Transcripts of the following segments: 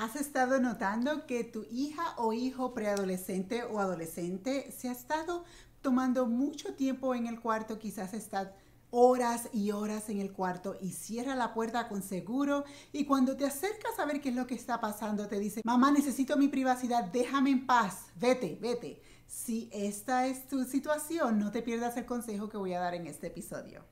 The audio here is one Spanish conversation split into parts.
¿Has estado notando que tu hija o hijo preadolescente o adolescente se ha estado tomando mucho tiempo en el cuarto? Quizás está horas y horas en el cuarto y cierra la puerta con seguro y cuando te acercas a ver qué es lo que está pasando te dice, mamá necesito mi privacidad, déjame en paz, vete, vete. Si esta es tu situación, no te pierdas el consejo que voy a dar en este episodio.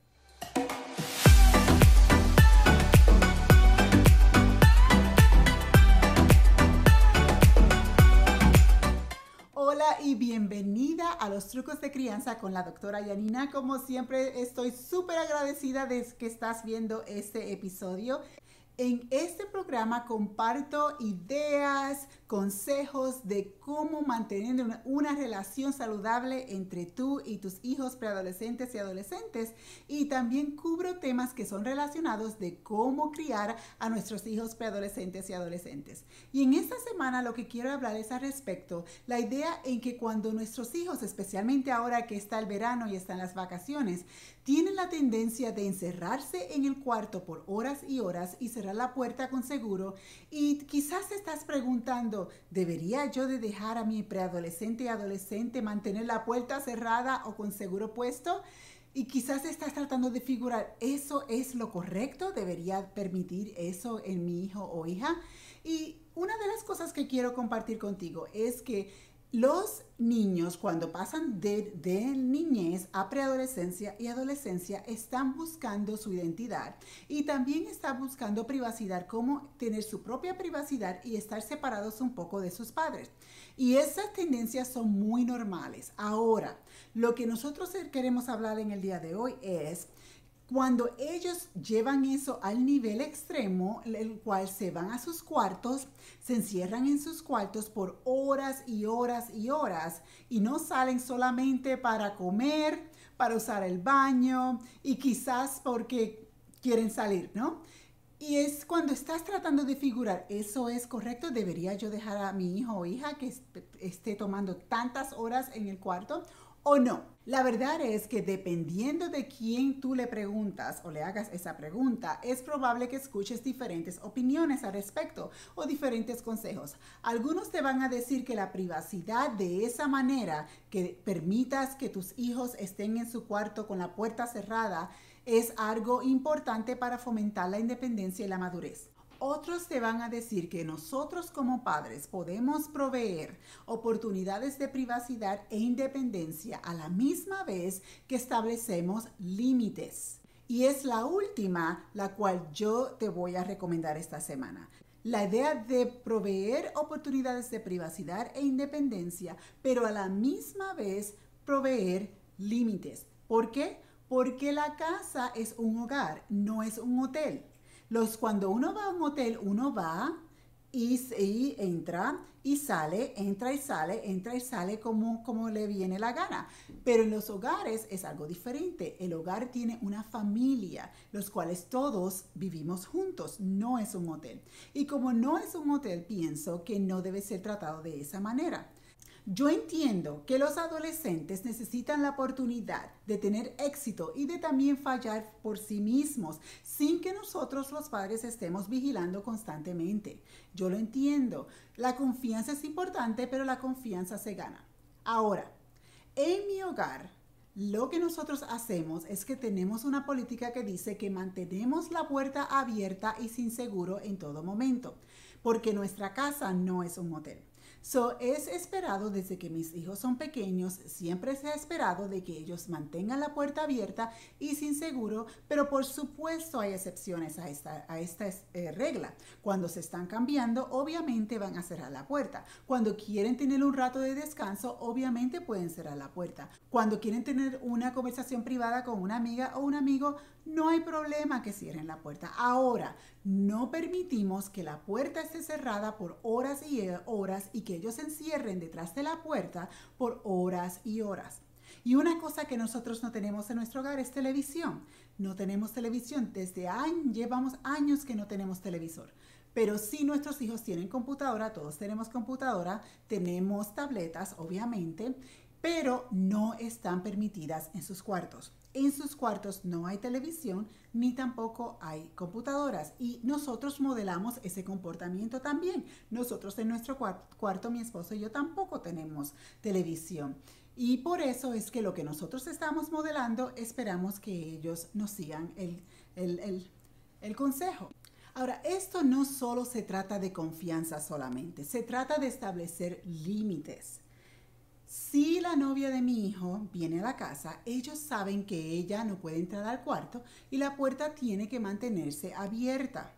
Y bienvenida a los trucos de crianza con la doctora Yanina. Como siempre, estoy súper agradecida de que estás viendo este episodio. En este programa comparto ideas, consejos de cómo mantener una, una, relación saludable entre tú y tus hijos preadolescentes y adolescentes y también cubro temas que son relacionados de cómo criar a nuestros hijos preadolescentes y adolescentes. Y en esta lo que quiero hablar es al respecto la idea en que cuando nuestros hijos, especialmente ahora que está el verano y están las vacaciones, tienen la tendencia de encerrarse en el cuarto por horas y horas y cerrar la puerta con seguro y quizás estás preguntando, ¿debería yo de dejar a mi preadolescente y adolescente mantener la puerta cerrada o con seguro puesto? Y quizás estás tratando de figurar, ¿eso es lo correcto? ¿Debería permitir eso en mi hijo o hija? Y una de las cosas que quiero compartir contigo es que los niños cuando pasan de, niñez a preadolescencia y adolescencia están buscando su identidad y también están buscando privacidad, como tener su propia privacidad y estar separados un poco de sus padres. Y esas tendencias son muy normales. Ahora, lo que nosotros queremos hablar en el día de hoy es cuando ellos llevan eso al nivel extremo, el cual se van a sus cuartos, se encierran en sus cuartos por horas y horas y horas y no salen solamente para comer, para usar el baño y quizás porque quieren salir, ¿no? Y es cuando estás tratando de figurar, ¿eso es correcto? ¿Debería yo dejar a mi hijo o hija que esté tomando tantas horas en el cuarto? O no. La verdad es que dependiendo de quién tú le preguntas o le hagas esa pregunta, es probable que escuches diferentes opiniones al respecto o diferentes consejos. Algunos te van a decir que la privacidad de esa manera, que permitas que tus hijos estén en su cuarto con la puerta cerrada, es algo importante para fomentar la independencia y la madurez. Otros te van a decir que nosotros como padres podemos proveer oportunidades de privacidad e independencia a la misma vez que establecemos límites. Y es la última la cual yo te voy a recomendar esta semana. La idea de proveer oportunidades de privacidad e independencia, pero a la misma vez proveer límites. ¿Por qué? Porque la casa es un hogar, no es un hotel. Los, cuando uno va a un hotel, uno va y, y, entra y sale, entra y sale, entra y sale como, como le viene la gana. Pero en los hogares es algo diferente. El hogar tiene una familia, los cuales todos vivimos juntos. No es un hotel. Y como no es un hotel, pienso que no debe ser tratado de esa manera. Yo entiendo que los adolescentes necesitan la oportunidad de tener éxito y de también fallar por sí mismos sin que nosotros los padres estemos vigilando constantemente. Yo lo entiendo. La confianza es importante, pero la confianza se gana. Ahora, en mi hogar, lo que nosotros hacemos es que tenemos una política que dice que mantenemos la puerta abierta y sin seguro en todo momento, porque nuestra casa no es un hotel. So, es esperado desde que mis hijos son pequeños, siempre se ha esperado de que ellos mantengan la puerta abierta y sin seguro, pero por supuesto hay excepciones a esta, eh, regla. Cuando se están cambiando, obviamente van a cerrar la puerta. Cuando quieren tener un rato de descanso, obviamente pueden cerrar la puerta. Cuando quieren tener una conversación privada con una amiga o un amigo, no hay problema que cierren la puerta. Ahora, no permitimos que la puerta esté cerrada por horas y horas y que ellos se encierren detrás de la puerta por horas y horas. Y una cosa que nosotros no tenemos en nuestro hogar es televisión. No tenemos televisión. Desde años, llevamos años que no tenemos televisor. Pero sí nuestros hijos tienen computadora, todos tenemos computadora, tenemos tabletas, obviamente, pero no están permitidas en sus cuartos. En sus cuartos no hay televisión ni tampoco hay computadoras y nosotros modelamos ese comportamiento también. Nosotros en nuestro cuarto, mi esposo y yo tampoco tenemos televisión. Y por eso es que lo que nosotros estamos modelando, esperamos que ellos nos sigan el, el consejo. Ahora, esto no solo se trata de confianza solamente, se trata de establecer límites. Si la novia de mi hijo viene a la casa, ellos saben que ella no puede entrar al cuarto y la puerta tiene que mantenerse abierta.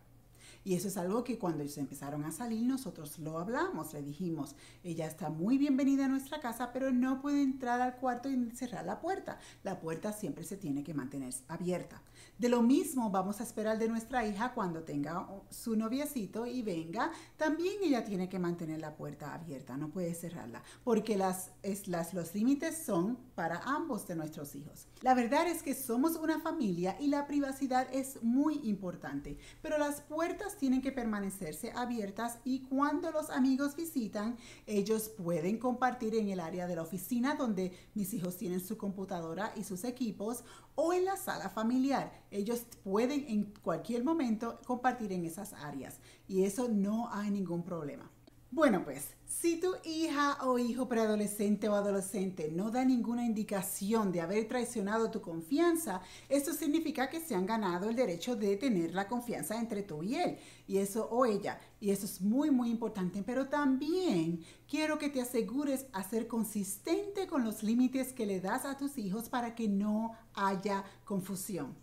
Y eso es algo que cuando ellos empezaron a salir nosotros lo hablamos, le dijimos, ella está muy bienvenida a nuestra casa, pero no puede entrar al cuarto y cerrar la puerta. La puerta siempre se tiene que mantener abierta. De lo mismo vamos a esperar de nuestra hija cuando tenga su noviecito y venga, también ella tiene que mantener la puerta abierta, no puede cerrarla, porque las, es, las, los límites son para ambos de nuestros hijos. La verdad es que somos una familia y la privacidad es muy importante, pero las puertas tienen que permanecerse abiertas y cuando los amigos visitan, ellos pueden compartir en el área de la oficina donde mis hijos tienen su computadora y sus equipos o en la sala familiar. Ellos pueden en cualquier momento compartir en esas áreas y eso no hay ningún problema. Bueno, pues si tu hija o hijo preadolescente o adolescente no da ninguna indicación de haber traicionado tu confianza, esto significa que se han ganado el derecho de tener la confianza entre tú y él, y eso o ella, y eso es muy muy importante, pero también quiero que te asegures a ser consistente con los límites que le das a tus hijos para que no haya confusión.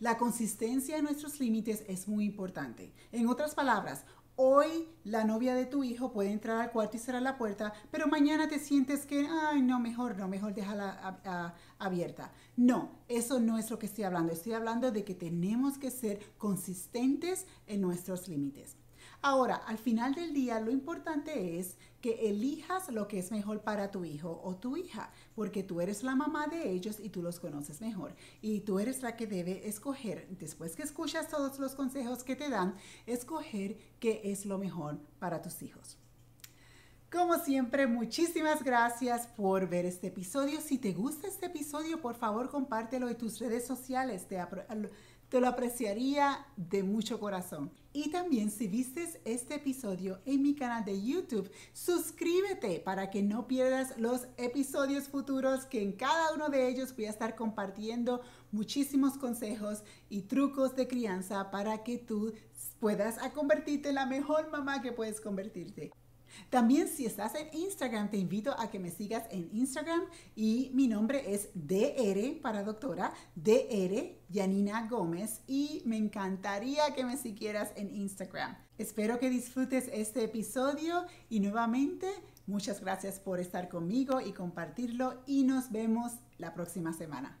La consistencia en nuestros límites es muy importante. En otras palabras, Hoy la novia de tu hijo puede entrar al cuarto y cerrar la puerta, pero mañana te sientes que, ay, no, mejor no, mejor déjala abierta. No, eso no es lo que estoy hablando. Estoy hablando de que tenemos que ser consistentes en nuestros límites. Ahora, al final del día, lo importante es que elijas lo que es mejor para tu hijo o tu hija, porque tú eres la mamá de ellos y tú los conoces mejor. Y tú eres la que debe escoger, después que escuchas todos los consejos que te dan, escoger qué es lo mejor para tus hijos. Como siempre, muchísimas gracias por ver este episodio. Si te gusta este episodio, por favor compártelo en tus redes sociales. Te lo apreciaría de mucho corazón. Y también si vistes este episodio en mi canal de YouTube, suscríbete para que no pierdas los episodios futuros que en cada uno de ellos voy a estar compartiendo muchísimos consejos y trucos de crianza para que tú puedas convertirte en la mejor mamá que puedes convertirte. También si estás en Instagram, te invito a que me sigas en Instagram y mi nombre es DR para doctora, DR Yanina Gómez y me encantaría que me siguieras en Instagram. Espero que disfrutes este episodio y nuevamente muchas gracias por estar conmigo y compartirlo y nos vemos la próxima semana.